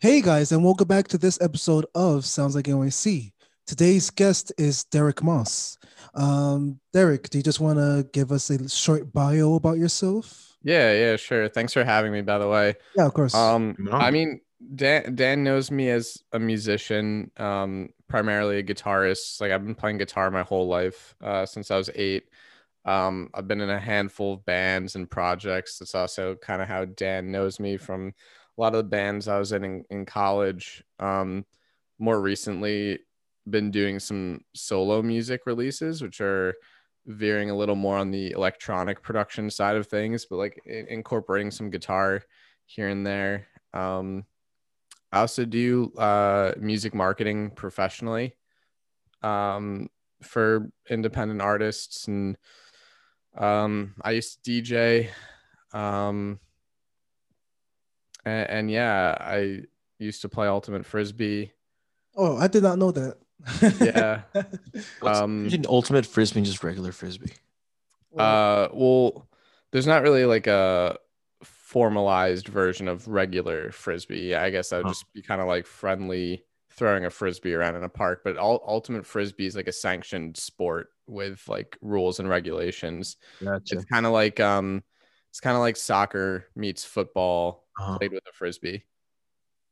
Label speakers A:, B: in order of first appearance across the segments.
A: Hey guys, and welcome back to this episode of Sounds Like NYC. Today's guest is Derek Moss. Um, Derek, do you just want to give us a short bio about yourself?
B: Yeah, yeah, sure. Thanks for having me, by the way.
A: Yeah, of course.
B: Um,
C: No.
B: I mean, Dan Dan knows me as a musician, um, primarily a guitarist. Like I've been playing guitar my whole life, uh, since I was eight. Um, I've been in a handful of bands and projects. That's also kind of how Dan knows me from a lot of the bands I was in in, in college. Um, more recently, been doing some solo music releases, which are veering a little more on the electronic production side of things, but like in- incorporating some guitar here and there. Um, I also do uh, music marketing professionally um, for independent artists, and um, I used to DJ. Um, and, and yeah, I used to play ultimate frisbee.
A: oh, I did not know that.
B: Yeah.
C: What's
B: Um,
C: between ultimate frisbee and just regular frisbee?
B: Uh, well, there's not really like a formalized version of regular frisbee. I guess that would
C: Huh.
B: just be kind of like friendly throwing a frisbee around in a park. But all ultimate frisbee is like a sanctioned sport with like rules and regulations.
C: Gotcha.
B: It's kind of like um, it's kind of like soccer meets football
C: Uh-huh.
B: played with a frisbee.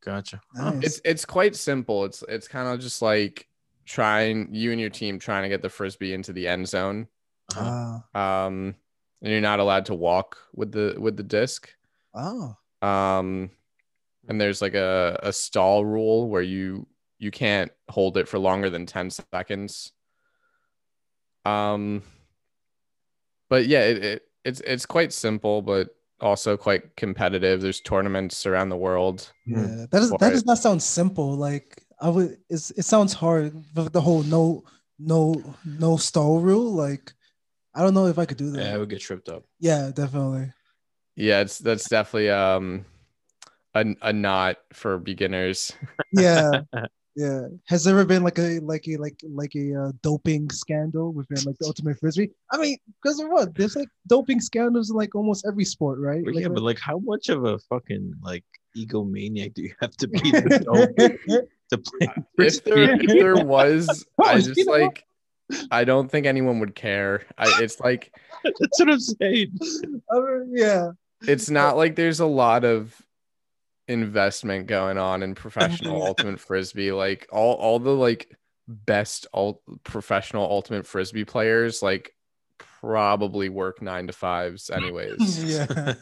C: Gotcha.
A: Nice.
B: It's it's quite simple. It's it's kind of just like trying you and your team trying to get the frisbee into the end zone
C: Uh-huh.
A: Ah,
B: um and you're not allowed to walk with the with the disc
A: oh,
B: um and there's like a, a stall rule where you you can't hold it for longer than 10 seconds um but yeah it, it it's it's quite simple but also quite competitive there's tournaments around the world
A: yeah. That is
B: For
A: that does not sound simple. Like I would. It's, it sounds hard. The, the whole no, no, no stall rule. Like I don't know if I could do that.
C: Yeah, I would get tripped up.
A: yeah definitely.
B: yeah it's that's definitely um a, a not for beginners
A: Yeah, yeah. Has there ever been like a like a like like a uh, doping scandal within like the ultimate frisbee? I mean, because of what? There's like doping scandals in like almost every sport, right?
C: But
A: Like,
C: yeah, but like, how much of a fucking like egomaniac do you have to be to, to play
B: if there, if there was i just
A: he the one?
B: like i don't think anyone would care I, it's like
C: That's what I'm saying.
A: I yeah,
B: it's not like there's a lot of investment going on in professional ultimate frisbee like all all the like best ult- professional ultimate frisbee players like probably work 9 to 5s anyways
A: yeah.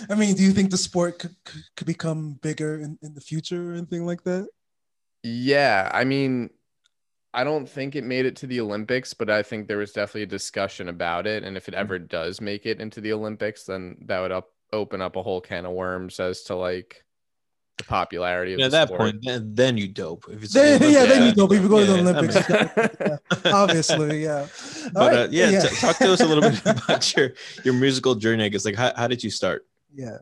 A: I mean, do you think the sport could, could, could become bigger in, in the future or anything like that?
B: yeah i mean i don't think it made it to the olympics but i think there was definitely a discussion about it and if it mm-hmm. ever does make it into the olympics then that would up open up a whole can of worms as to like the popularity of
C: At
B: the
C: that
B: sport.
C: point, then, then you dope. If it's
A: Then, yeah, then you
B: Yeah.
A: don't. If you go to the
C: Yeah, I
A: Olympics,
C: mean-
A: yeah, obviously, yeah. All
C: But
A: right,
C: uh, yeah, t- talk to us a little bit about your your musical journey. I guess like how, how did you start?
A: yeah.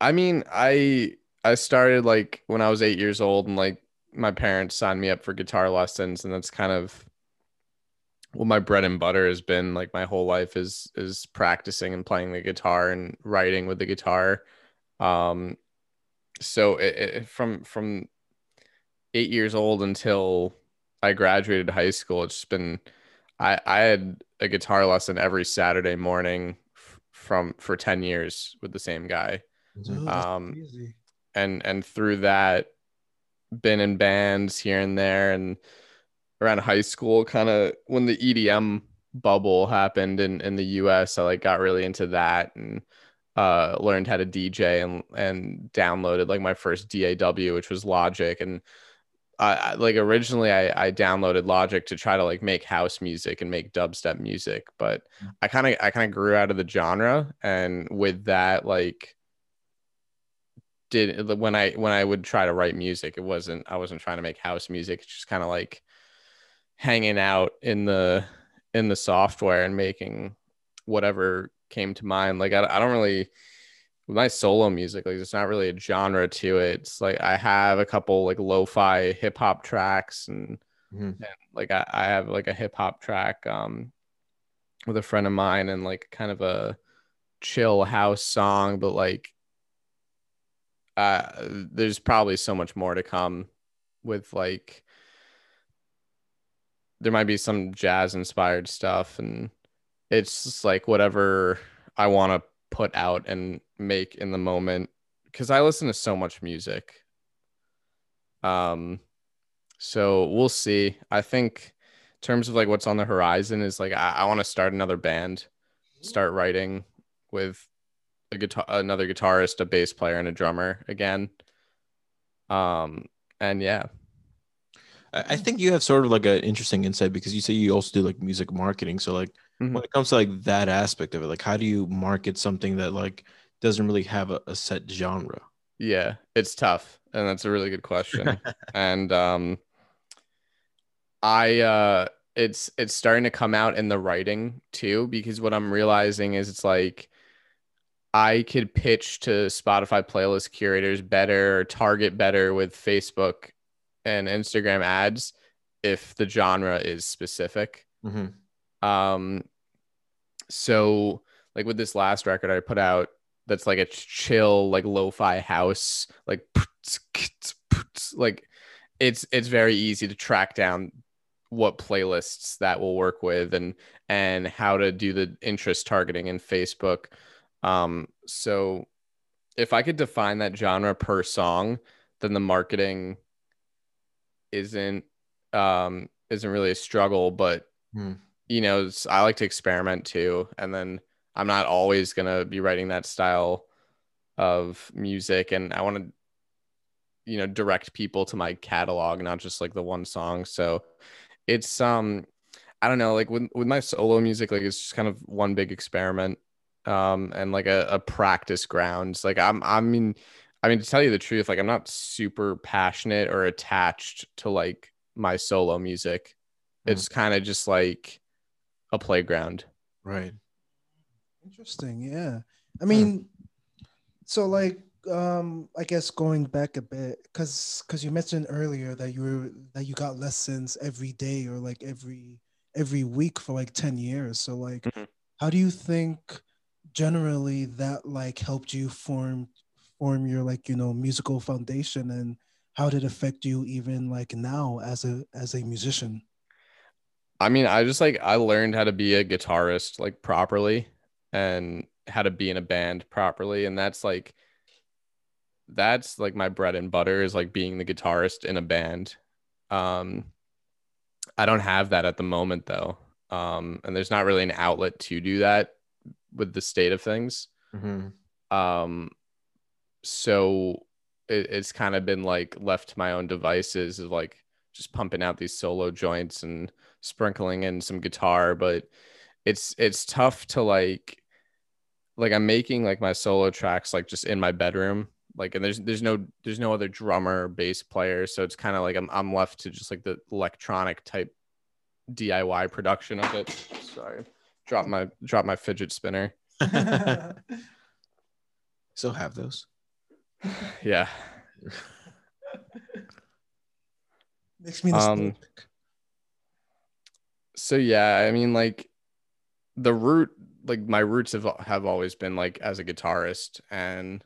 B: I mean, I I started like when I was eight years old, and like my parents signed me up for guitar lessons, and that's kind of what my bread and butter has been. Like my whole life is is practicing and playing the guitar and writing with the guitar. Um, so it, it, from from eight years old until I graduated high school, it's just been I I had a guitar lesson every Saturday morning f- from for 10 years with the same guy Um, and and through that been in bands here and there and around high school kind of when the EDM bubble happened in in the US I like got really into that and uh learned how to DJ and and downloaded like my first DAW which was Logic. And I I- like originally I, I downloaded Logic to try to like make house music and make dubstep music, but I kind of I kind of grew out of the genre, and with that, like, did when I when I would try to write music, it wasn't I wasn't trying to make house music. It's just kind of like hanging out in the in the software and making whatever came to mind. Like I, I don't really my solo music, like there's not really a genre to it. It's like I have a couple like lo-fi hip hop tracks and,
C: Mhm.
B: and like I, I have like a hip hop track um with a friend of mine and like kind of a chill house song, but like uh, there's probably so much more to come with like there might be some jazz inspired stuff and it's just like whatever I want to put out and make in the moment because I listen to so much music. Um, so we'll see. I think in terms of like what's on the horizon is like I, I want to start another band, start writing with a guitar, another guitarist, a bass player, and a drummer again. Um, and yeah,
C: I think you have sort of like an interesting insight because you say you also do like music marketing. So like
B: Mhm.
C: when it comes to like that aspect of it, like how do you market something that like doesn't really have a, a set genre?
B: Yeah, it's tough, and that's a really good question. and um I uh it's it's starting to come out in the writing too because what I'm realizing is it's like I could pitch to Spotify playlist curators better or target better with Facebook and Instagram ads if the genre is specific.
C: Mhm.
B: Um, so like with this last record I put out, that's like a chill, like lo-fi house, like like it's it's very easy to track down what playlists that will work with and and how to do the interest targeting in Facebook. Um, so if I could define that genre per song, then the marketing isn't um isn't really a struggle, but
C: Hmm.
B: you know, I like to experiment too. And then I'm not always gonna be writing that style of music, and I want to, you know, direct people to my catalog, not just like the one song. So it's um, I don't know, like with with my solo music, like it's just kind of one big experiment, um, and like a, a practice grounds. Like I'm, I mean, I mean to tell you the truth, like I'm not super passionate or attached to like my solo music.
C: Mhm.
B: It's kind of just like a playground.
C: Right.
A: Interesting. Yeah. I mean, so like, um, I guess going back a bit, cause, cause you mentioned earlier that you were that you got lessons every day or like every every week for like ten years. So like,
B: Mhm.
A: how do you think generally that like helped you form form your like you know musical foundation and how did it affect you even like now as a as a musician?
B: I mean, I just like I learned how to be a guitarist like properly and how to be in a band properly and that's like that's like my bread and butter is like being the guitarist in a band. Um I don't have that at the moment though. Um and there's not really an outlet to do that with the state of things.
C: Mhm.
B: Um so it, it's kind of been like left to my own devices of like just pumping out these solo joints and sprinkling in some guitar but it's it's tough to like like i'm making like my solo tracks like just in my bedroom like and there's there's no there's no other drummer or bass player so it's kind of like I'm, I'm left to just like the electronic type diy production of it sorry drop my drop my fidget spinner
C: Still have those.
B: yeah
A: Makes me
B: Um, so yeah i mean like the root like my roots have have always been like as a guitarist and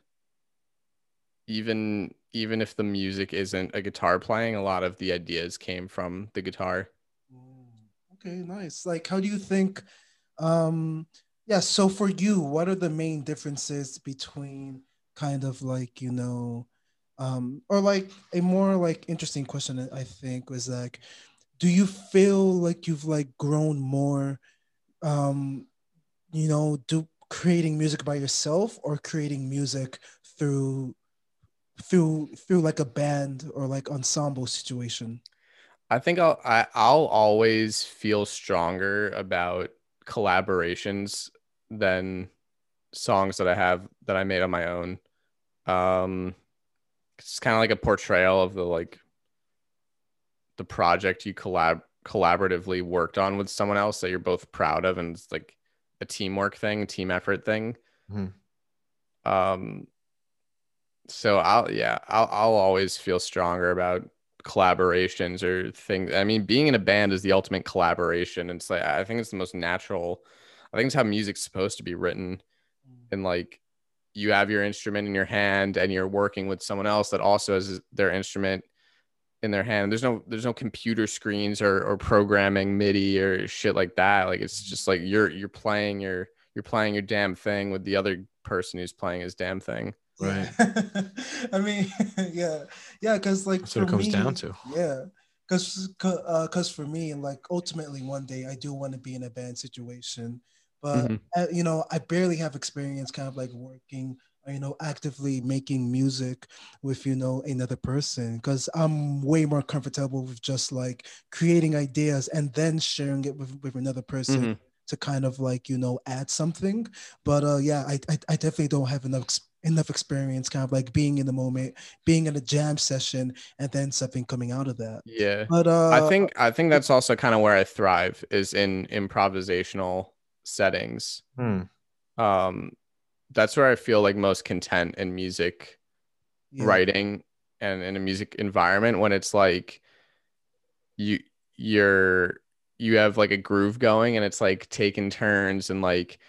B: even even if the music isn't a guitar playing a lot of the ideas came from the guitar
A: Mm, Okay, nice. Like, how do you think? Um, yeah. So for you, what are the main differences between kind of like you know, um, or like a more like interesting question I think was like, do you feel like you've like grown more, um, you know, do creating music by yourself or creating music through through through like a band or like ensemble situation?
B: i think i'll I, i'll always feel stronger about collaborations than songs that i have that i made on my own um it's kind of like a portrayal of the like the project you collab collaboratively worked on with someone else that you're both proud of and it's like a teamwork thing team effort thing.
C: Mhm.
B: um so i'll yeah i'll, I'll always feel stronger about collaborations or things. I mean being in a band is the ultimate collaboration. It's like i think it's the most natural i think it's how music's supposed to be written and like you have your instrument in your hand and you're working with someone else that also has their instrument in their hand. There's no there's no computer screens or or programming MIDI or shit like that. Like it's just like you're you're playing your you're playing your damn thing with the other person who's playing his damn thing.
C: Right.
A: I mean, yeah, yeah, because like
C: That's what it comes
A: me,
C: down to.
A: Yeah, because because uh, for me, like ultimately, one day I do want to be in a band situation, but
B: Mhm.
A: uh, you know, I barely have experience, kind of like working, or, you know, actively making music with you know another person, because I'm way more comfortable with just like creating ideas and then sharing it with with another person
B: Mhm.
A: to kind of like you know add something. But uh, yeah, I I, I definitely don't have enough. enough experience kind of like being in the moment being in a jam session and then something coming out of that
B: Yeah.
A: but uh
B: I think I think that's also kind of where I thrive is in improvisational settings.
C: Hmm.
B: Um that's where I feel like most content in music
A: yeah,
B: writing and in a music environment when it's like you you're you have like a groove going and it's like taking turns and like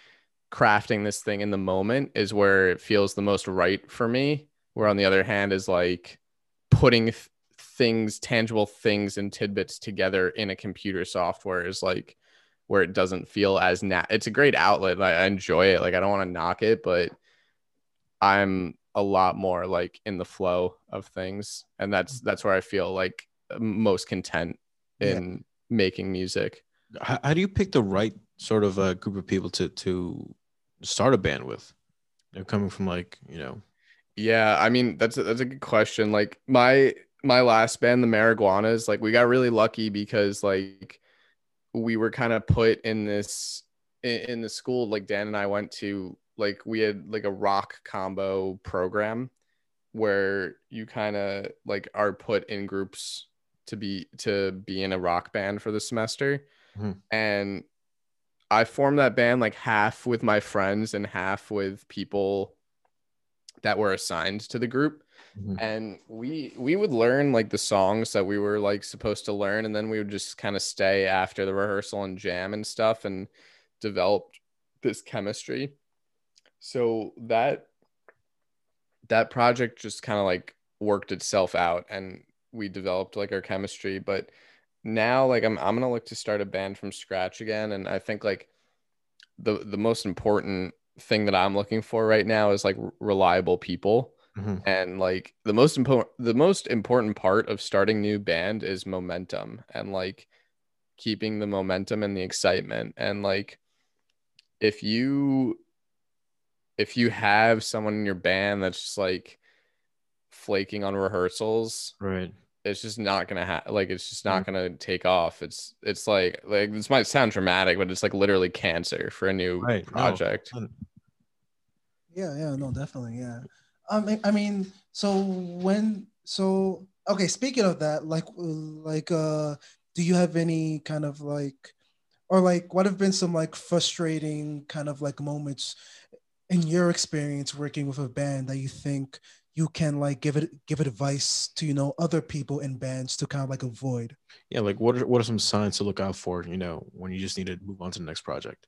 B: crafting this thing in the moment is where it feels the most right for me where on the other hand is like putting th- things tangible things and tidbits together in a computer software is like where it doesn't feel as nat it's a great outlet i enjoy it like i don't want to knock it but i'm a lot more like in the flow of things and that's that's where i feel like most content
A: Yeah.
B: in making music
C: How, how do you pick the right sort of uh, group of people to to start a band with? They're coming from like you know.
B: Yeah, I mean that's a, that's a good question. Like my my last band, the Marijuanas, like we got really lucky because like we were kind of put in this in, in the school like Dan and I went to like we had like a rock combo program where you kind of like are put in groups to be to be in a rock band for the semester.
C: Mhm.
B: And I formed that band like half with my friends and half with people that were assigned to the group
C: Mhm.
B: and we we would learn like the songs that we were like supposed to learn and then we would just kind of stay after the rehearsal and jam and stuff and developed this chemistry. So that that project just kind of like worked itself out and we developed like our chemistry. But now like I'm I'm to look to start a band from scratch again and I think like the the most important thing that I'm looking for right now is like reliable people
C: Mhm.
B: and like the most important the most important part of starting new band is momentum and like keeping the momentum and the excitement and like if you if you have someone in your band that's just like flaking on rehearsals
C: Right.
B: it's just not gonna have like it's just not gonna take off it's it's like like this might sound dramatic but it's like literally cancer for a new
C: Right. No.
B: project
A: yeah yeah no definitely yeah um I- i mean so when so okay speaking of that like like uh do you have any kind of like or like what have been some like frustrating kind of like moments in your experience working with a band that you think you can like give it give advice to you know other people in bands to kind of like avoid
C: Yeah. Like, what are what are some signs to look out for? You know, when you just need to move on to the next project.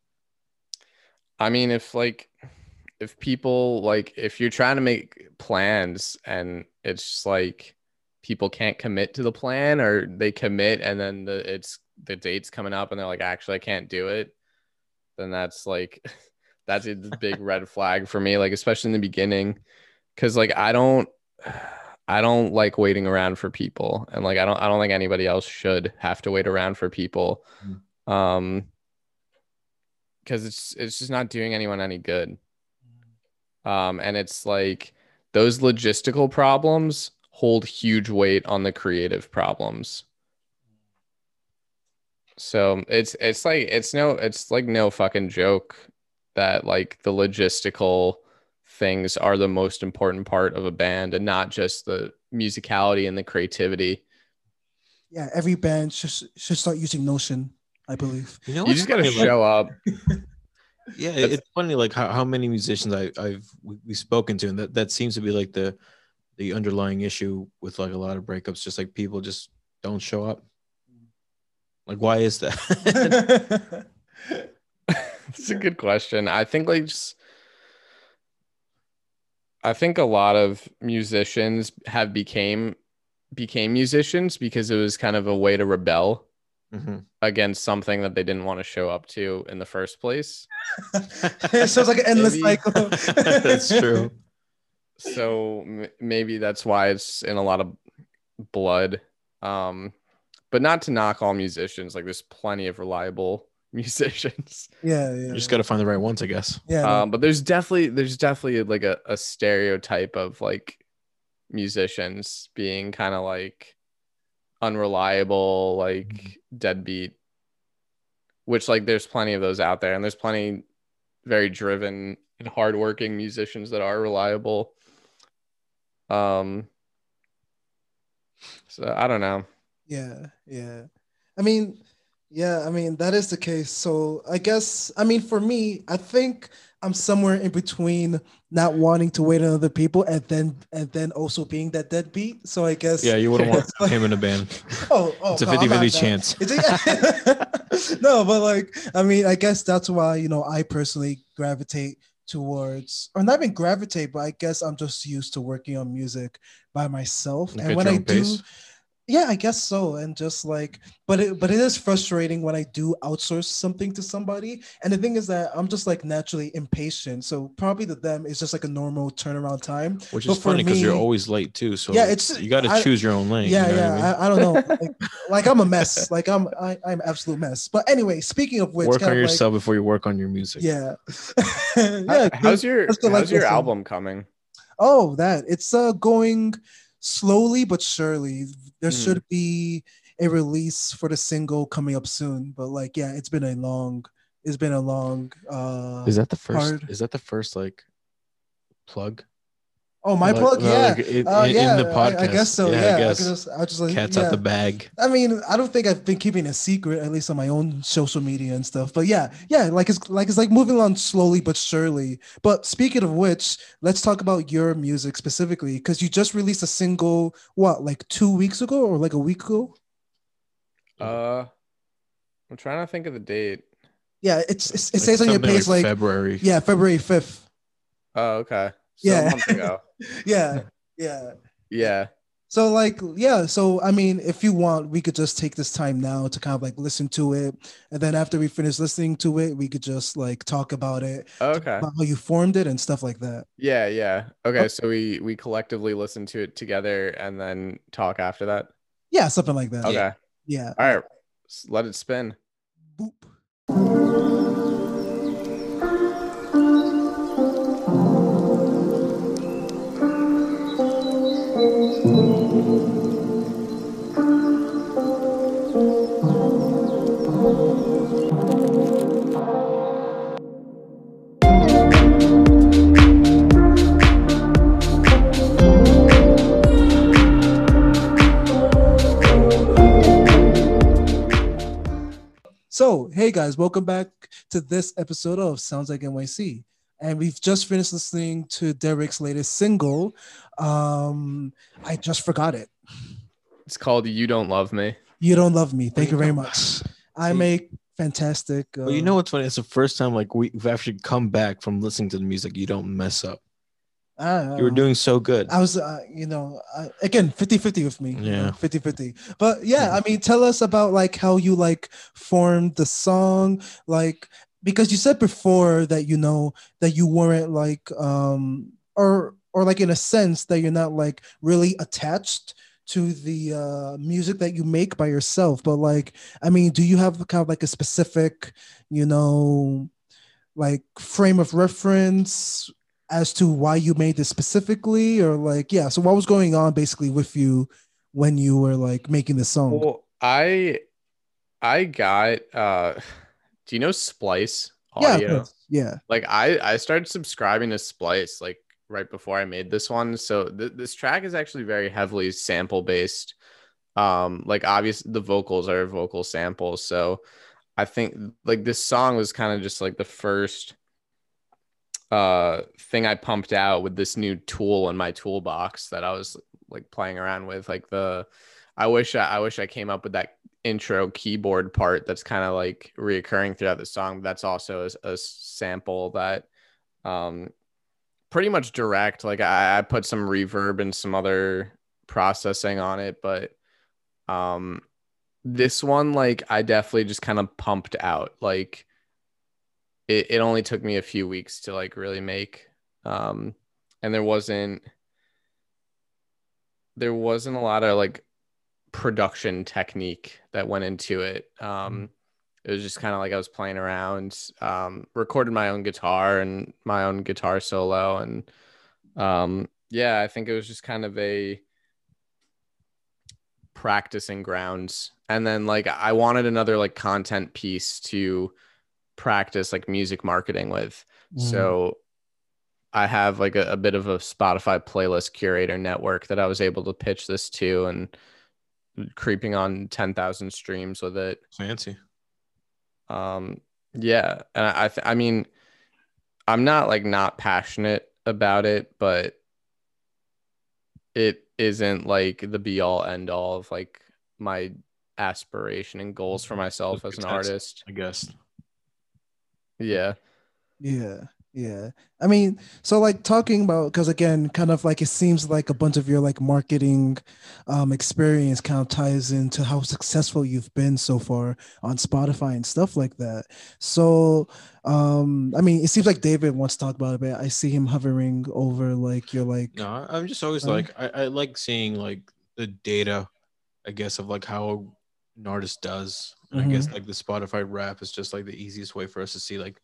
B: I mean, if like if people like if you're trying to make plans and it's just like people can't commit to the plan or they commit and then the it's the date's coming up and they're like actually I can't do it, then that's like that's a big red flag for me, like especially in the beginning. Cause like I don't I don't like waiting around for people and like I don't I don't think anybody else should have to wait around for people. Um because it's it's just not doing anyone any good. Um, and it's like those logistical problems hold huge weight on the creative problems. So it's it's like it's no it's like no fucking joke that like the logistical things are the most important part of a band and not just the musicality and the creativity.
A: yeah every band should should start using notion i believe
C: You know,
B: You just gotta show up.
C: Yeah,
B: That's-
C: it's funny like how, how many musicians I, I've we- we've spoken to, and that, that seems to be like the the underlying issue with like a lot of breakups. Just like people just don't show up. Like, why is that?
B: It's a good question. I think like just I think a lot of musicians have became became musicians because it was kind of a way to rebel
C: Mhm.
B: against something that they didn't want to show up to in the first place.
A: so it's like an endless cycle.
C: That's true.
B: So m- maybe that's why it's in a lot of blood. Um, but not to knock all musicians. Like there's plenty of reliable musicians.
A: Yeah, yeah.
C: You just got to find the right ones, I guess.
A: yeah. no.
B: Um, but there's definitely there's definitely like a, a stereotype of like musicians being kind of like unreliable, like deadbeat. Which like there's plenty of those out there, and there's plenty very driven and hardworking musicians that are reliable. Um. So I don't know.
A: Yeah, yeah. I mean, yeah, I mean, that is the case. So I guess, I mean, for me, I think I'm somewhere in between not wanting to wait on other people and then and then also being that deadbeat. So I guess
C: Yeah, you wouldn't want him in a band.
A: oh, oh
C: It's a
A: no, I'm
C: 50
A: not
C: 50
A: that.
C: chance.
A: It- no, but like, I mean, I guess that's why, you know, I personally gravitate towards, or not even gravitate, but I guess I'm just used to working on music by myself. And when I do? Yeah, I guess so. And just like, but it, but it is frustrating when I do outsource something to somebody. And the thing is that I'm just like naturally impatient. So probably to them, it's just like a normal turnaround time.
C: Which
A: But
C: is funny because you're always late too. So
A: Yeah, it's-
C: you got to choose your own lane.
A: yeah,
C: you know
A: yeah.
C: I mean?
A: I, I don't know. Like, like I'm a mess. Like I'm, I, I'm absolute mess. But anyway, speaking of which,
C: work
A: kind
C: on
A: of like-
C: yourself before you work on your music.
A: yeah. Yeah.
B: how's your how's your album coming?
A: Oh, that it's uh going slowly but surely. There
B: Mhm.
A: should be a release for the single coming up soon. But like, yeah, it's been a long, it's been a long uh
C: Is that the first?
A: Hard.
C: Is that the first like plug?
A: Oh my
C: Like-
A: plug,
C: no,
A: yeah.
C: like, in,
A: uh,
C: in-
A: yeah,
C: in the podcast.
A: I, I guess so.
C: Yeah,
A: Yeah,
C: I guess.
A: could just, I just like
C: Cat's
A: yeah.
C: out the bag.
A: I mean, I don't think I've been keeping a secret, at least on my own social media and stuff. But yeah, yeah, like it's like it's like moving along slowly but surely. But speaking of which, let's talk about your music specifically because you just released a single, what, like two weeks ago or like a week ago?
B: Uh, I'm trying to think of the date.
A: Yeah, it's, it's it
C: Like
A: says on your
C: something
A: page like,
C: February.
A: yeah, February fifth.
B: Oh, okay.
A: Yeah. Yeah, yeah.
B: Yeah.
A: So like yeah, so I mean, if you want, we could just take this time now to kind of like listen to it, and then after we finish listening to it, we could just like talk about it,
B: Okay.
A: about how you formed it and stuff like that.
B: Yeah, yeah. Okay,
A: Oh.
B: so we we collectively listen to it together and then talk after that.
A: Yeah, something like that.
B: Okay.
A: Yeah.
B: All right. Let it spin.
A: Boop. Hey guys, welcome back to this episode of Sounds Like NYC. And we've just finished listening to Derek's latest single. Um, I just forgot it.
B: It's called You Don't Love Me.
A: You don't love me. Thank
C: you
A: you very much. I make fantastic. Uh,
C: But you know what's funny? It's the first time like we've actually come back from listening to the music. You don't mess up.
A: I,
C: You were doing so good.
A: I was, uh, you know, uh, again, 50 50 with me.
C: Yeah.
A: 50 50. But yeah, I mean, tell us about like how you like formed the song. Like, because you said before that, you know, that you weren't like, um, or, or like in a sense that you're not like really attached to the uh, music that you make by yourself. But like, I mean, do you have kind of like a specific, you know, like frame of reference as to why you made this specifically or like yeah so what was going on basically with you when you were like making the song
B: Well, I I got uh do you know Splice
A: yeah
B: audio?
A: course. yeah
B: like I I started subscribing to Splice like right before I made this one. So th- this track is actually very heavily sample based. Um, like obvious the vocals are vocal samples. So I think like this song was kind of just like the first uh thing I pumped out with this new tool in my toolbox that I was like playing around with. Like the I wish I, I wish I came up with that intro keyboard part that's kind of like reoccurring throughout the song. That's also a, a sample that um pretty much direct. Like I, I put some reverb and some other processing on it, but um this one like I definitely just kind of pumped out. Like it, it only took me a few weeks to like really make. Um and there wasn't there wasn't a lot of like production technique that went into it. Um it was just kind of like I was playing around, um, recorded my own guitar and my own guitar solo. And um, yeah, I think it was just kind of a practicing grounds. And then like I wanted another like content piece to practice like music marketing with. Mm. So I have like a, a bit of a Spotify playlist curator network that I was able to pitch this to and creeping on 10,000 streams with it.
C: Fancy.
B: Um, yeah, and I, I, th- I mean, I'm not like not passionate about it, but it isn't like the be all end all of like my aspiration and goals for myself as an artist.
C: I guess.
B: Yeah.
A: Yeah. Yeah. I mean, so like talking about because again, kind of like it seems like a bunch of your like marketing um experience kind of ties into how successful you've been so far on Spotify and stuff like that. So um I mean it seems like David wants to talk about it, but I see him hovering over like you're like
C: No, I'm just always uh, like I, I like seeing like the data, I guess, of like how an artist does. And mm-hmm. I guess mm-hmm. like the Spotify rap is just like the easiest way for us to see like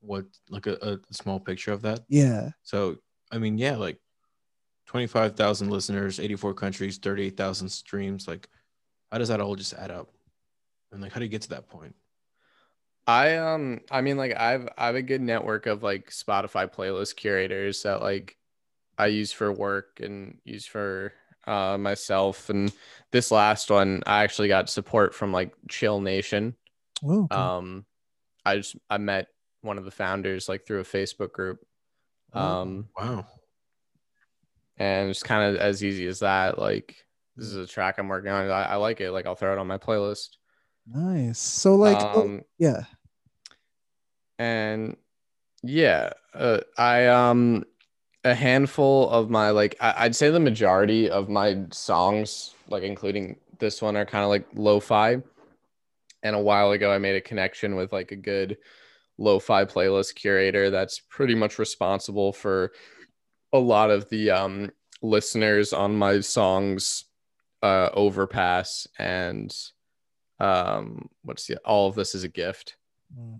C: what like a, a small picture of that.
A: Yeah.
C: So I mean, yeah, like twenty five thousand listeners, eighty four countries, thirty eight thousand streams. Like, how does that all just add up? And like, how do you get to that point?
B: I um, I mean, like, I've I have a good network of like Spotify playlist curators that like I use for work and use for uh myself. And this last one, I actually got support from like Chill Nation. Oh, okay. Um, I just I met one of the founders like through a Facebook group.
C: Oh, um, wow.
B: And it's kind of as easy as that. Like, this is a track I'm working on. I, I like it. Like, I'll throw it on my playlist.
A: Nice. So, like, um, oh, yeah.
B: And yeah, uh, I, um, a handful of my, like, I, I'd say the majority of my songs, like, including this one, are kind of like lo fi. And a while ago, I made a connection with like a good lo-fi playlist curator that's pretty much responsible for a lot of the um, listeners on my songs uh, overpass and um, what's the all of this is a gift mm.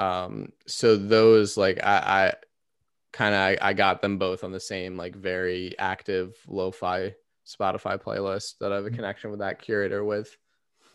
B: um, so those like i, I kind of I, I got them both on the same like very active lo-fi spotify playlist that i have a mm. connection with that curator with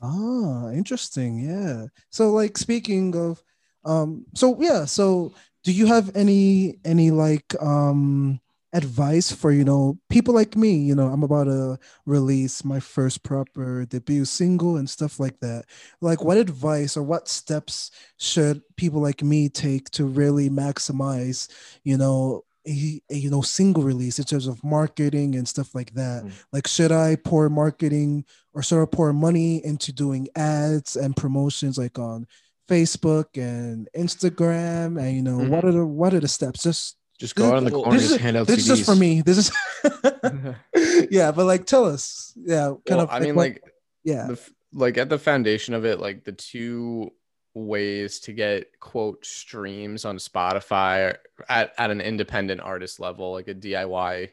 A: Ah, interesting. Yeah. So, like, speaking of um, so yeah, so do you have any any like um advice for you know people like me you know i'm about to release my first proper debut single and stuff like that like what advice or what steps should people like me take to really maximize you know a, a, you know single release in terms of marketing and stuff like that mm. like should i pour marketing or should i pour money into doing ads and promotions like on Facebook and Instagram, and you know mm-hmm. what are the what are the steps? Just
C: just go out in the corner,
A: just
C: hand out
A: this
C: CDs.
A: is for me. This is yeah, but like tell us, yeah,
B: kind well, of. I mean, like, like
A: yeah,
B: the, like at the foundation of it, like the two ways to get quote streams on Spotify at at an independent artist level, like a DIY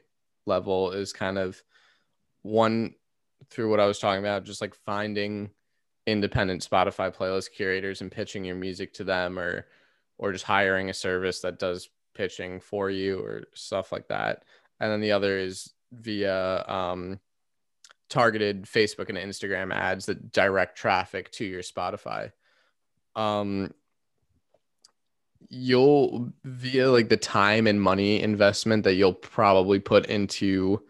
B: level, is kind of one through what I was talking about, just like finding independent Spotify playlist curators and pitching your music to them or or just hiring a service that does pitching for you or stuff like that. And then the other is via um, targeted Facebook and Instagram ads that direct traffic to your Spotify. Um, you'll via like the time and money investment that you'll probably put into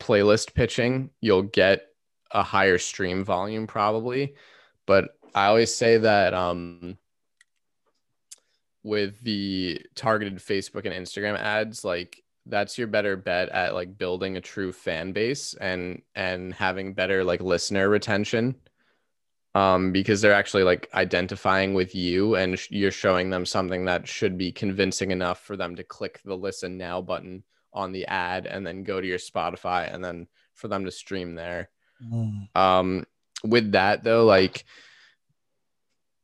B: playlist pitching, you'll get a higher stream volume probably but i always say that um with the targeted facebook and instagram ads like that's your better bet at like building a true fan base and and having better like listener retention um, because they're actually like identifying with you and sh- you're showing them something that should be convincing enough for them to click the listen now button on the ad and then go to your Spotify and then for them to stream there.
A: Mm.
B: Um, with that though, like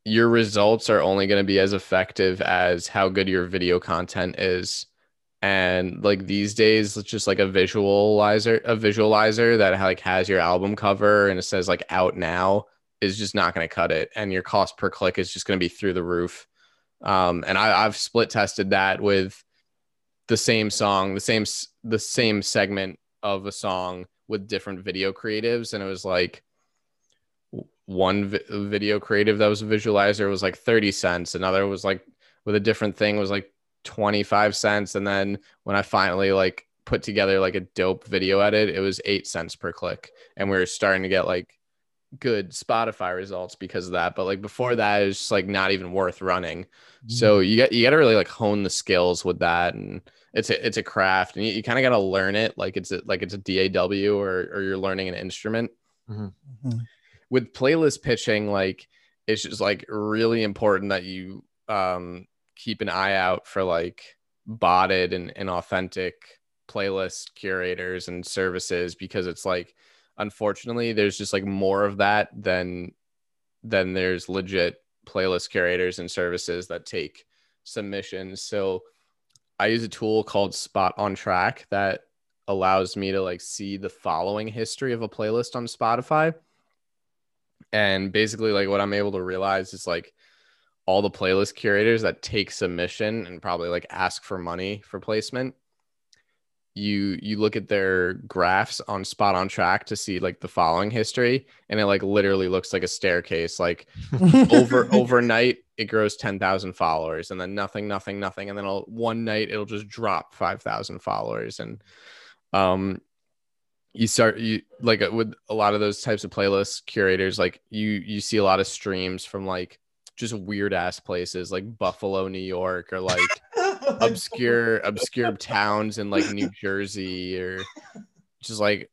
B: your results are only going to be as effective as how good your video content is. And like these days, it's just like a visualizer, a visualizer that like has your album cover and it says like out now is just not going to cut it. And your cost per click is just going to be through the roof. Um, and I, I've split tested that with the same song, the same the same segment of a song with different video creatives, and it was like one vi- video creative that was a visualizer was like 30 cents. Another was like with a different thing was like 25 cents. And then when i finally like put together like a dope video edit it was 8 cents per click. And we were starting to get like good spotify results because of that. But like before that it was just like not even worth running. So you got you got to really like hone the skills with that. And it's a it's a craft. And you, you kind of got to learn it like it's a, like it's a daw or or you're learning an instrument.
A: Mhm.
B: With playlist pitching, like it's just like really important that you um keep an eye out for like botted and, and authentic playlist curators and services because it's like unfortunately there's just like more of that than than there's legit playlist curators and services that take submissions. So I use a tool called Spotontrack that allows me to like see the following history of a playlist on Spotify. And basically, like what I'm able to realize is like all the playlist curators that take submission and probably like ask for money for placement. You you look at their graphs on Spotontrack to see like the following history, and it like literally looks like a staircase. Like over overnight it grows 10,000 followers and then nothing nothing nothing and then it'll, one night it'll just drop 5,000 followers and um you start you like uh, with a lot of those types of playlist curators like you you see a lot of streams from like just weird ass places like Buffalo, New York or like obscure obscure towns in like New Jersey or just like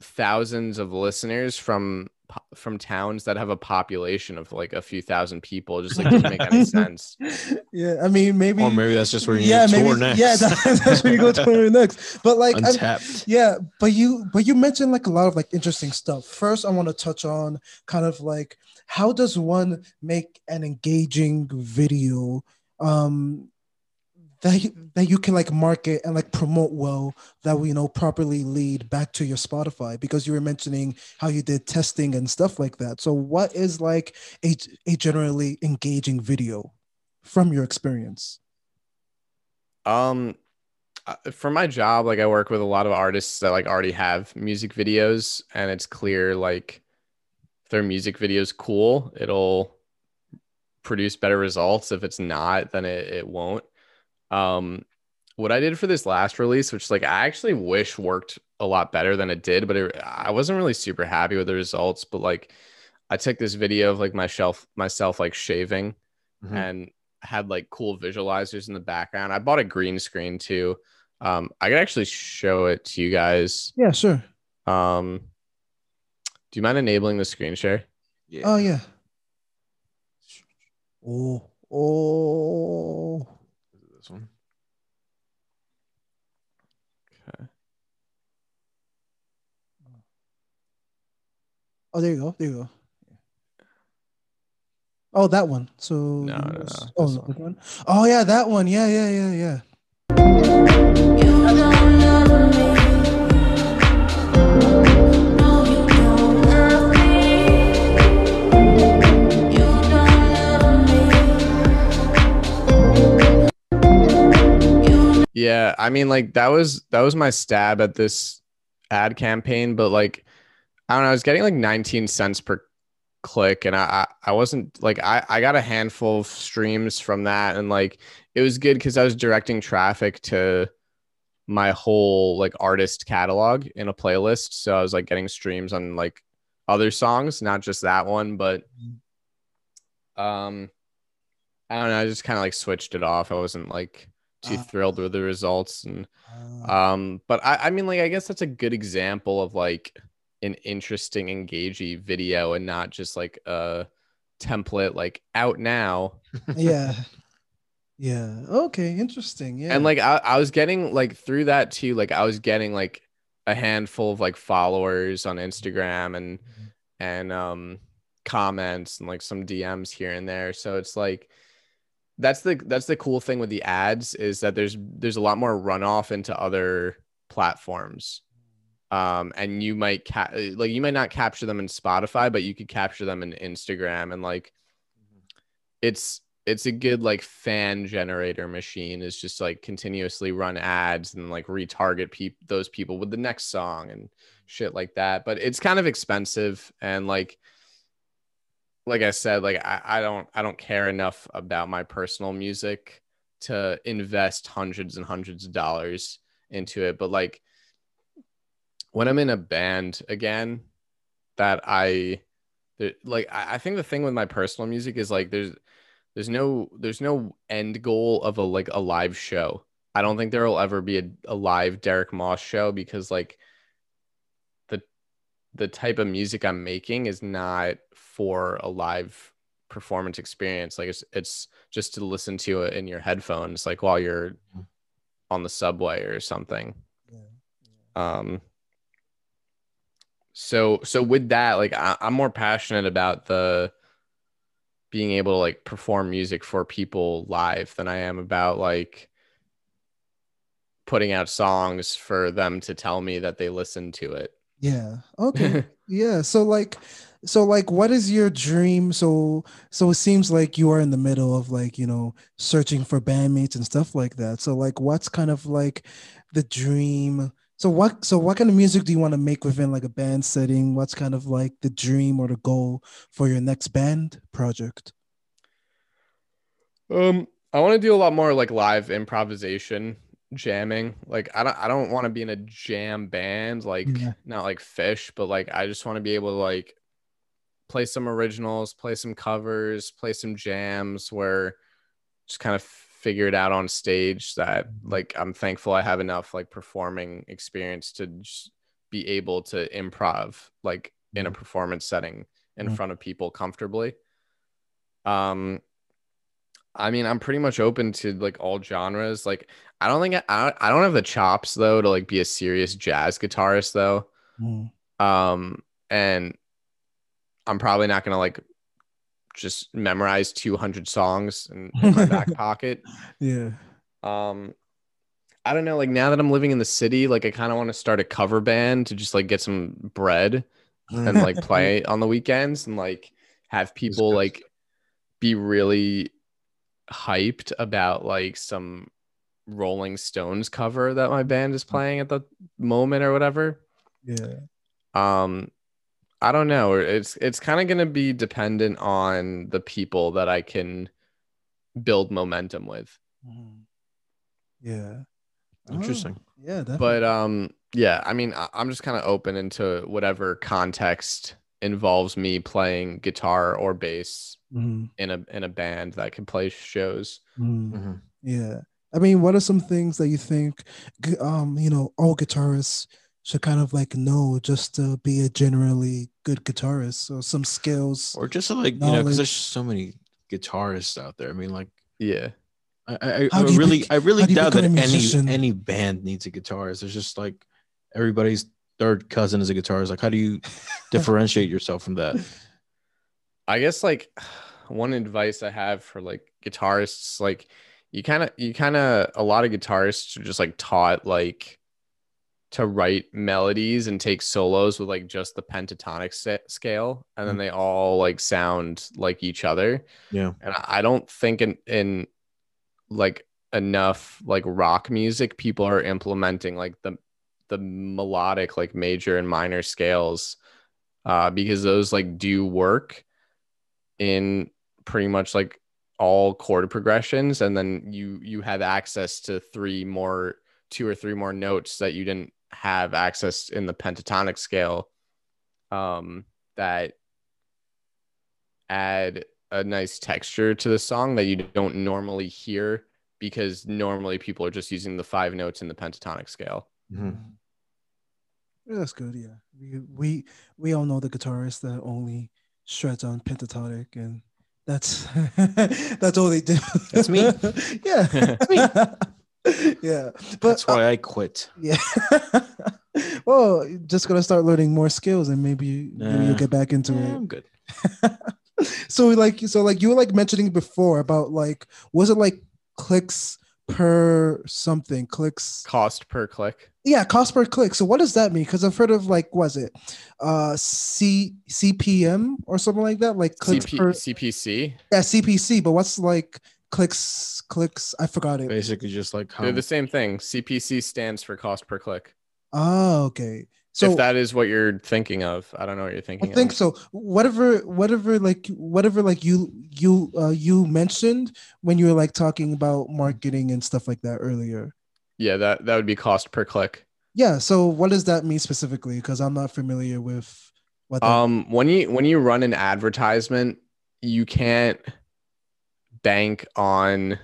B: thousands of listeners from po- from towns that have a population of like a few thousand people just like doesn't make any sense
A: yeah, I mean maybe.
C: or maybe that's just where you
A: yeah,
C: need
A: maybe.
C: tour next.
A: Yeah, that, that's where you go tour next. But like, I'm- yeah, but you but you mentioned like a lot of like interesting stuff. First, I want to touch on kind of like how does one make an engaging video um that you- that you can like market and like promote well that will you know properly lead back to your Spotify because you were mentioning how you did testing and stuff like that. So what is like a a generally engaging video from your experience?
B: Um, uh, for my job, like I work with a lot of artists that like already have music videos, and it's clear like their music videos cool, it'll produce better results. If it's not, then it, it won't. Um, what I did for this last release, which like I actually wish worked a lot better than it did, but it, I wasn't really super happy with the results. But like, I took this video of like myself, myself like shaving,
C: Mhm.
B: and had like cool visualizers in the background. I bought a green screen too. Um, I could actually show it to you guys.
A: Yeah, sure.
B: Um, do you mind enabling the screen share?
C: Yeah.
A: Oh yeah. Oh, oh.
C: This one.
B: Okay.
A: Oh, there you go. There you go. Oh, that one. So
B: No, no, no,
A: Oh,
B: this
A: the
B: one.
A: one. Oh yeah, that one. Yeah, yeah, yeah, yeah.
B: Yeah, I mean, like that was that was my stab at this ad campaign, but like I don't know, I was getting like 19 cents per click, and I I, I wasn't like I I got a handful of streams from that, and like it was good because I was directing traffic to my whole like artist catalog in a playlist, so I was like getting streams on like other songs, not just that one, but um, I don't know, I just kind of like switched it off. I wasn't like too
A: Ah.
B: thrilled with the results and
A: Uh,
B: um but I, I mean like i guess that's a good example of like an interesting engaging video and not just like a template like out now
A: yeah. Yeah. Okay. Interesting. Yeah.
B: and like I, I was getting like through that too like i was getting like a handful of like followers on instagram and and um comments and like some dms here and there so it's like that's the that's the cool thing with the ads is that there's there's a lot more runoff into other platforms. Um and you might ca- like you might not capture them in spotify but you could capture them in instagram. And like it's it's a good like fan generator machine is just like continuously run ads and like retarget peop- those people with the next song and shit like that. But it's kind of expensive and like like i said like I, I don't i don't care enough about my personal music to invest hundreds and hundreds of dollars into it but like when i'm in a band again that i like I, think the thing with my personal music is like there's there's no there's no end goal of a like a live show. I don't think there will ever be a, a live Derek Moss show because like the type of music I'm making is not for a live performance experience. Like it's it's just to listen to it in your headphones, like while you're on the subway or something. Um so so with that, like I, I'm more passionate about the being able to like perform music for people live than I am about like putting out songs for them to tell me that they listen to it.
A: Yeah. Okay. yeah. So like so like what is your dream? So so it seems like you are in the middle of like, you know, searching for bandmates and stuff like that. So like what's kind of like the dream? So what so what kind of music do you want to make within like a band setting? What's kind of like the dream or the goal for your next band project?
B: Um, I want to do a lot more like live improvisation jamming. Like I don't I don't want to be in a jam band like
A: Yeah.
B: not like Phish, but like I just want to be able to like play some originals, play some covers, play some jams where just kind of figure it out on stage that like I'm thankful I have enough like performing experience to just be able to improv like in a performance setting in
A: Mhm.
B: front of people comfortably. Um I mean, I'm pretty much open to like all genres. Like, I don't think I, I I don't have the chops though to like be a serious jazz guitarist though.
A: Mm.
B: Um, and I'm probably not gonna like just memorize 200 songs in, in my back pocket.
A: Yeah.
B: Um, I don't know. Like now that I'm living in the city, like I kind of want to start a cover band to just like get some bread and like play on the weekends and like have people like be really hyped about like some Rolling Stones cover that my band is playing at the moment or whatever.
A: Yeah.
B: Um I don't know. It's it's kind of going to be dependent on the people that I can build momentum with.
A: Mhm. Yeah.
C: Interesting.
A: Oh, yeah, definitely.
B: But um yeah, I mean I- I'm just kind of open into whatever context involves me playing guitar or bass
A: Mhm.
B: in a in a band that can play shows.
A: Mhm.
C: Mhm.
A: Yeah. I mean, what are some things that you think, um, you know, all guitarists should kind of like know just to be a generally good guitarist or some skills?
C: Or just to, like you know, because
A: Knowledge.
C: there's so many guitarists out there. I mean, like
B: Yeah.
C: I, I, I really,
A: bec-
C: I really
A: do
C: doubt that any any band needs a guitarist. There's just like everybody's third cousin is a guitarist. Like, how do you differentiate yourself from that?
B: I guess like one advice I have for like guitarists, like you kind of you kind of a lot of guitarists are just like taught like to write melodies and take solos with like just the pentatonic scale, and then they all like sound like each other.
C: Yeah.
B: And I I don't think in in like enough like rock music people are implementing like the the melodic like major and minor scales uh because those like do work in pretty much like all chord progressions and then you you have access to three more two or three more notes that you didn't have access in the pentatonic scale um that add a nice texture to the song that you don't normally hear because normally people are just using the five notes in the pentatonic scale
C: Mhm.
A: That's good. Yeah, we we we all know the guitarist that only shreds on pentatonic, and that's that's all they do.
C: That's me.
A: yeah, That's me. yeah. But
C: That's why uh, I quit.
A: yeah. well, just gonna start learning more skills, and maybe, maybe you'll get back into
C: Yeah,
A: it.
C: I'm good.
A: so like so like you were like mentioning before about like was it like clicks per something clicks
B: Cost per click.
A: yeah cost per click so what does that mean because i've heard of like was it uh c cpm or something like that like clicks
B: CP,
A: per
B: CPC.
A: yeah cpc but what's like clicks clicks i forgot it
C: Basically, just like how
B: They're the same thing. CPC stands for cost per click.
A: oh okay so
B: if that is what you're thinking of, I don't know what you're thinking
A: I think
B: of.
A: so. Whatever, whatever, like whatever, like you, you, uh, you mentioned when you were like talking about marketing and stuff like that earlier.
B: Yeah, that that would be cost per click.
A: Yeah. So what does that mean specifically? Because I'm not familiar with what.
B: Um, when you when you run an advertisement, you can't bank on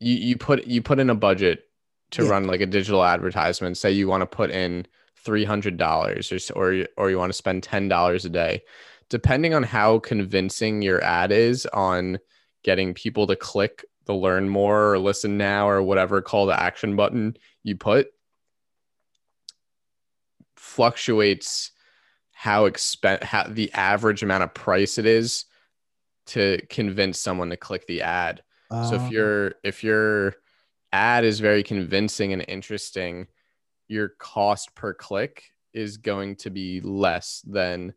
B: you you put you put in a budget to
A: Yeah.
B: run like a digital advertisement. Say you want to put in three hundred dollars or or you- or you want to spend ten dollars a day, depending on how convincing your ad is on getting people to click the learn more or listen now or whatever call to action button you put fluctuates how expen how the average amount of price it is to convince someone to click the ad. so if oh. your if your ad is very convincing and interesting, your cost per click is going to be less than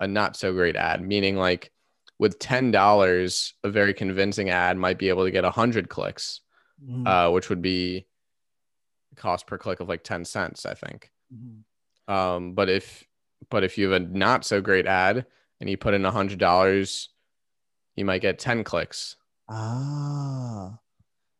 B: a not so great ad. Meaning like with ten dollars, a very convincing ad might be able to get hundred clicks,
A: mhm,
B: uh, which would be cost per click of like ten cents, I think.
A: mhm.
B: Um, but if but if you have a not so great ad and you put in a hundred dollars, you might get ten clicks.
A: Ah.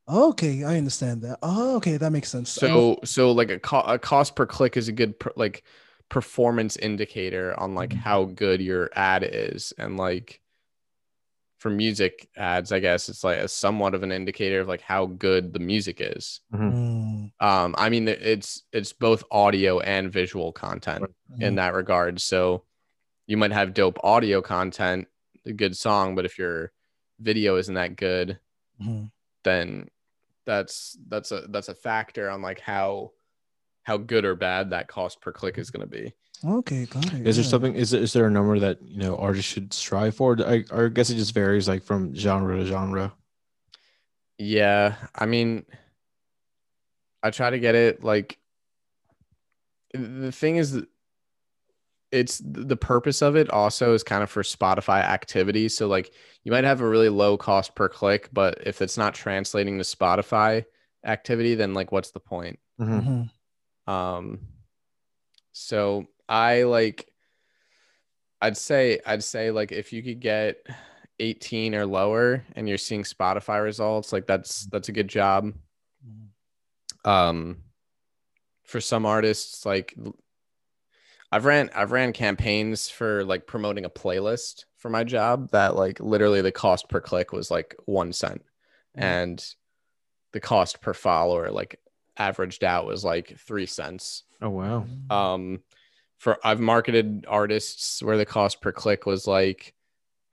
A: Okay, I understand that. Oh, okay, that makes sense. I-
B: So so like a, co- a cost per click is a good per, like performance indicator on like
A: Mhm.
B: how good your ad is, and like for music ads, I guess it's like a somewhat of an indicator of like how good the music is.
A: Mm,
B: Um, I mean it's it's both audio and visual content. in
A: mhm.
B: that regard. So you might have dope audio content, a good song, but if your video isn't that good,
A: Mhm.
B: then that's that's a that's a factor on like how how good or bad that cost per click is going to be.
A: Okay, got it.
C: Is there something? Is there, is there a number that you know artists should strive for? I, I guess it just varies like from genre to genre.
B: Yeah, I mean I try to get it like the thing is that it's the purpose of it also is kind of for Spotify activity. So like you might have a really low cost per click, but if it's not translating to Spotify activity, then like what's the point?
C: Mhm.
A: Mhm.
B: Um so I like I'd say I'd say like if you could get 18 or lower and you're seeing Spotify results, like that's that's a good job.
A: Mhm.
B: Um for some artists like I've ran I've ran campaigns for like promoting a playlist for my job that like literally the cost per click was like 1 cent
A: Mhm.
B: and the cost per follower like averaged out was like 3 cents
C: Oh wow.
B: um for i've marketed artists where the cost per click was like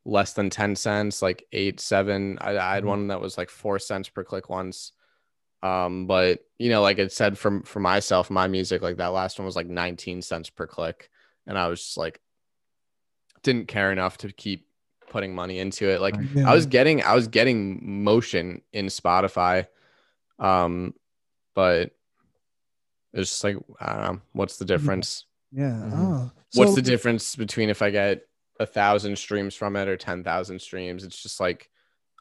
B: less than 10 cents like 8 7 i, I had
A: Mhm.
B: one that was like 4 cents per click once um but you know like it said from for myself my music like that last one was like 19 cents per click and i was just like didn't care enough to keep putting money into it like
A: Yeah.
B: I was getting I was getting motion in Spotify. Um but it's just like I don't know, what's the difference?
A: Yeah.
C: Mhm.
A: Oh.
B: What's
A: So-
B: the difference between if I get a thousand streams from it or ten thousand streams? It's just like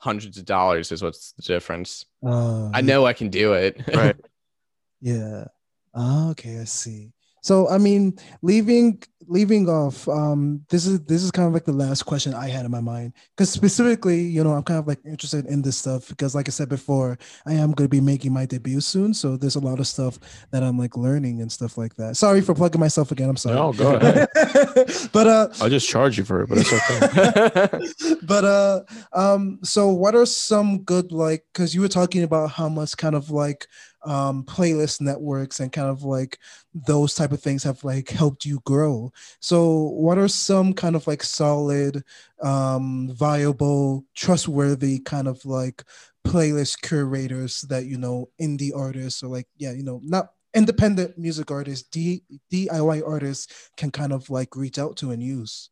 B: hundreds of dollars is what's the difference.
A: Uh,
B: I know I can do it.
C: Right.
A: Yeah. Ah, okay, I see. So I mean, leaving leaving off, um, this is this is kind of like the last question I had in my mind because specifically, you know, I'm kind of like interested in this stuff because, like I said before, I am going to be making my debut soon, so there's a lot of stuff that I'm like learning and stuff like that. Sorry for plugging myself again. I'm sorry.
C: No, go ahead.
A: but uh,
C: I'll just charge you for it, but it's okay.
A: but uh um so what are some good like because you were talking about how much kind of like um playlist networks and kind of like those type of things have like helped you grow so what are some kind of like solid um viable trustworthy kind of like playlist curators that you know indie artists or like yeah you know not independent music artists D, diy artists can kind of like reach out to and use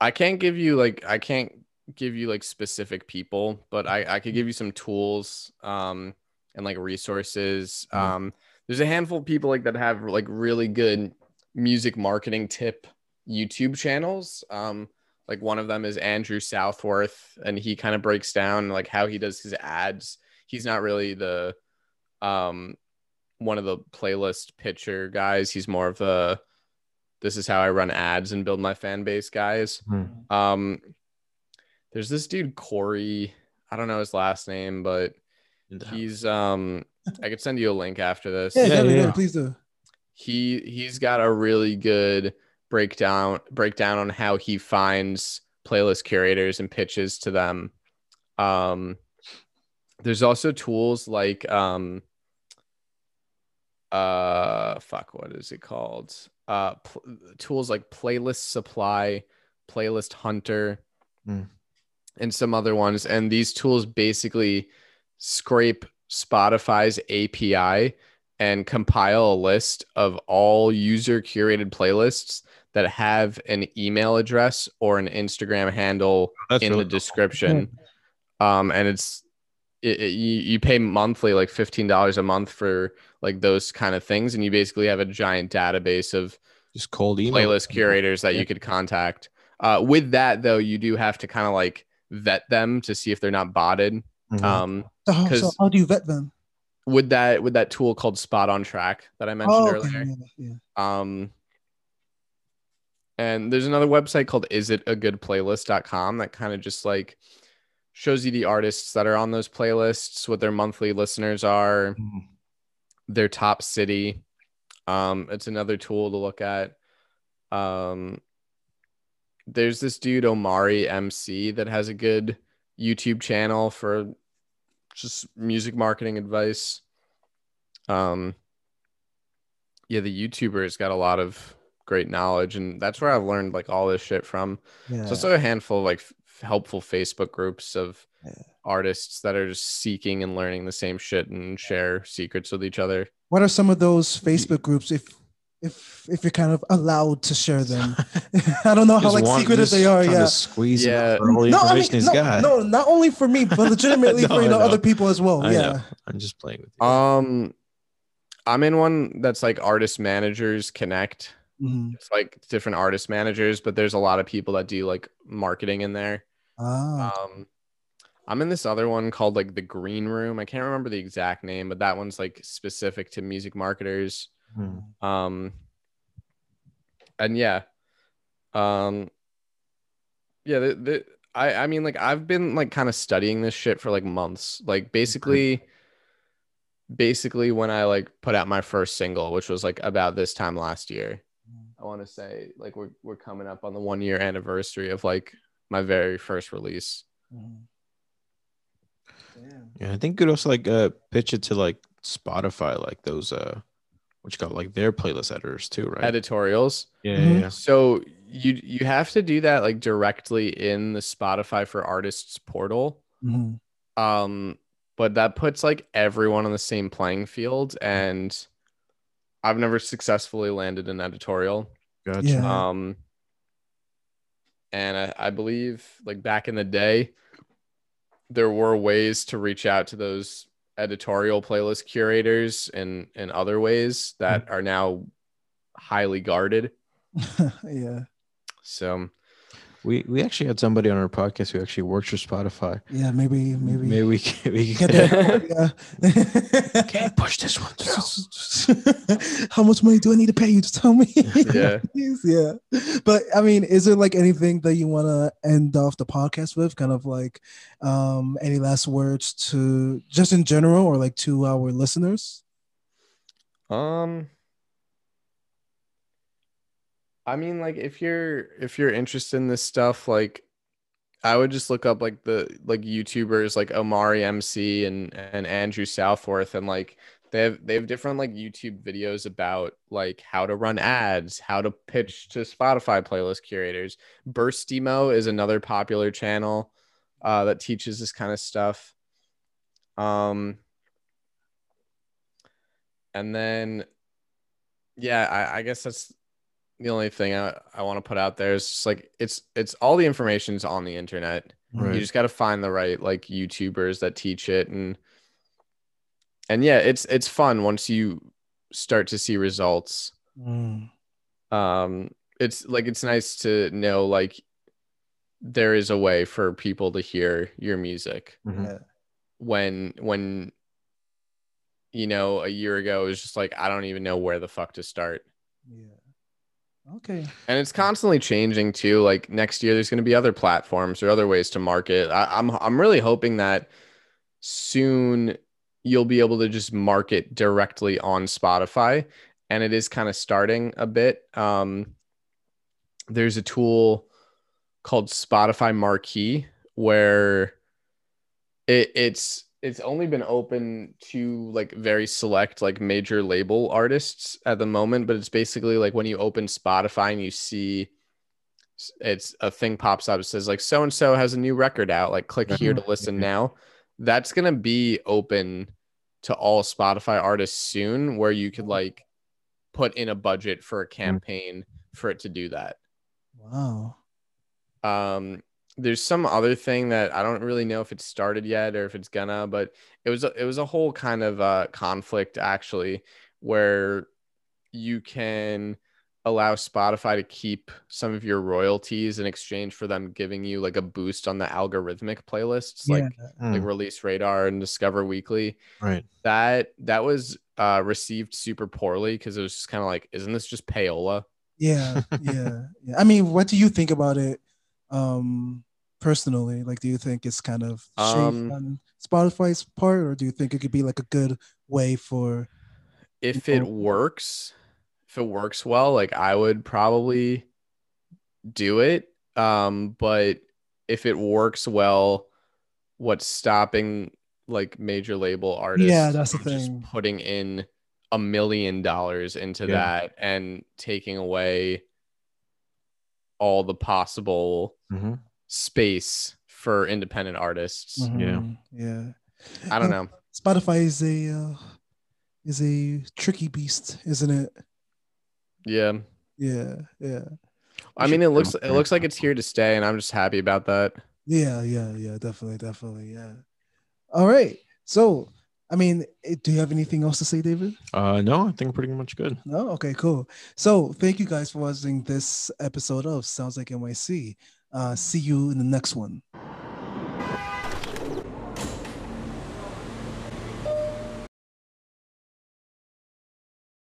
B: I can't give you like I can't give you like specific people, but I I could give you some tools um and like resources.
C: Mhm.
B: Um there's a handful of people like that have like really good music marketing tip YouTube channels. Um like one of them is Andrew Southworth and he kind of breaks down like how he does his ads. He's not really the um one of the playlist pitcher guys. He's more of a this is how I run ads and build my fan base guys.
C: Hmm.
B: Um, there's this dude Corey. I don't know his last name, but he's um. I could send you a link after this.
A: yeah,
C: Yeah, yeah, yeah.
A: please do
B: He he's got a really good breakdown breakdown on how he finds playlist curators and pitches to them. Um, there's also tools like um. Uh, fuck, what is it called? Uh, pl- tools like Playlist Supply, Playlist Hunter,
C: Hmm.
B: and some other ones. And these tools basically scrape Spotify's API and compile a list of all user curated playlists that have an email address or an Instagram handle
C: That's
B: in
C: really
B: the
C: cool.
B: description. Um, and it's it, it- you, you pay monthly like $15 a month for like those kind of things and you basically have a giant database of
C: Just cold email.
B: playlist curators that
C: Yeah.
B: you could contact uh, with that though you do have to kind of like vet them to see if they're not botted
C: Mhm.
B: um,
A: so how, so
B: 'Cause-
A: how do you vet them
B: with that with that tool called Spotontrack that i mentioned
A: oh, okay,
B: earlier
A: yeah, yeah.
B: um and there's another website called isitagoodplaylist.com that kind of just like shows you the artists that are on those playlists what their monthly listeners are
C: Mhm.
B: their top city um it's another tool to look at um there's this dude omari mc that has a good youtube channel for just music marketing advice um yeah the youtuber's got a lot of great knowledge and that's where i've learned like all this shit from
A: yeah.
B: so also a handful of like f- helpful facebook groups of
A: Yeah.
B: artists that are just seeking and learning the same shit and share secrets with each other
A: what are some of those facebook groups if if if you're kind of allowed to share them i don't know how like
C: want-
A: secretive they are
C: trying to
A: yeah
C: Squeeze
B: Yeah.
C: yeah. all the
A: no, I
C: information
A: mean,
C: he's
A: no,
C: got.
A: no, not only for me, but legitimately
C: No,
A: for you know,
C: know.
A: other people as well.
C: I
A: yeah.
C: know. I'm just playing with you.
B: um i'm in one that's like artist managers connect
A: Mhm.
B: it's like different artist managers but there's a lot of people that do like marketing in there
A: Ah,
B: Um, I'm in this other one called like the Green Room. I can't remember the exact name, but that one's like specific to music marketers.
C: Hmm.
B: Um, and yeah, um, yeah. The, the I I mean like I've been like kind of studying this shit for like months. Like basically, basically when I like put out my first single, which was like about this time last year. I want to say like we're we're coming up on the one year anniversary of like my very first release.
A: Mhm.
C: Yeah, I think you could also like uh pitch it to like Spotify, like those uh what you call it, like their playlist editors too, right?
B: editorials.
C: yeah,
A: Mhm.
C: yeah, yeah.
B: So you you have to do that like directly in the Spotify for Artists portal.
A: Mhm.
B: Um, but that puts like everyone on the same playing field, and I've never successfully landed an editorial.
C: Gotcha.
A: Yeah.
B: Um, and I, I believe like back in the day, there were ways to reach out to those editorial playlist curators in in other ways that hmm. are now highly guarded.
A: yeah.
B: So
C: We we actually had somebody on our podcast who actually works for Spotify.
A: Yeah, maybe maybe.
C: Maybe we can, we
A: Get
C: can
A: that, yeah.
C: can't push this one through.
A: How much money do I need to pay you? Just tell me.
B: Yeah.
A: Yeah. But I mean, is there like anything that you want to end off the podcast with? Kind of like um any last words to just in general or like to our listeners?
B: Um I mean like if you're if you're interested in this stuff like I would just look up like the like YouTubers like Omari MC and and Andrew Southworth and like they have they have different like YouTube videos about like how to run ads, how to pitch to Spotify playlist curators. Burstimo is another popular channel uh that teaches this kind of stuff. Um and then yeah, I, I guess that's the only thing I, I want to put out there is just like it's it's all the information's on the internet.
C: Right.
B: You just got to find the right like YouTubers that teach it and and yeah, it's it's fun once you start to see results.
A: Mm,
B: Um it's like it's nice to know like there is a way for people to hear your music
C: Mhm.
B: when when you know a year ago it was just like I don't even know where the fuck to start.
A: Yeah. Okay.
B: And it's constantly changing too. Like next year, there's going to be other platforms or other ways to market. I, I'm I'm really hoping that soon you'll be able to just market directly on Spotify, and it is kind of starting a bit. Um, there's a tool called Spotify Marquee where it, it's it's only been open to like very select like major label artists at the moment but it's basically like when you open spotify and you see it's a thing pops up it says like so and so has a new record out like click here to listen now. That's going to be open to all spotify artists soon where you could like put in a budget for a campaign for it to do that.
A: Wow.
B: um there's some other thing that I don't really know if it's started yet or if it's gonna, but it was a, it was a whole kind of uh, conflict actually, where you can allow Spotify to keep some of your royalties in exchange for them giving you like a boost on the algorithmic playlists, like like
C: Mm,
B: Release Radar and Discover Weekly.
C: right.
B: That that was uh, received super poorly because it was just kind of like, isn't this just payola?
A: Yeah. Yeah. yeah. I mean, what do you think about it? Um, personally, like, do you think it's kind of
B: Um,
A: on Spotify's part, or do you think it could be like a good way for?
B: if it
A: people-
B: works if it works well like i would probably do it um but if it works well what's stopping like major label artists
A: Yeah, that's the
B: from just
A: thing.
B: putting in a million dollars into
C: Yeah.
B: that and taking away all the possible
C: Mhm.
B: space for independent artists
C: Yeah.
A: Mhm, Yeah.
B: i don't know
A: Spotify is a uh, is a tricky beast, isn't it?
B: yeah
A: Yeah. Yeah.
B: i mean it looks it looks like it's here to stay and i'm just happy about that
A: Yeah, yeah, yeah, definitely, definitely, yeah. All right. So, I mean, eh, do you have anything else to say, David?
C: Uh, no, I think pretty much good.
A: No? Okay, cool. So, thank you guys for watching this episode of Sounds Like NYC. Uh, see you in the next one.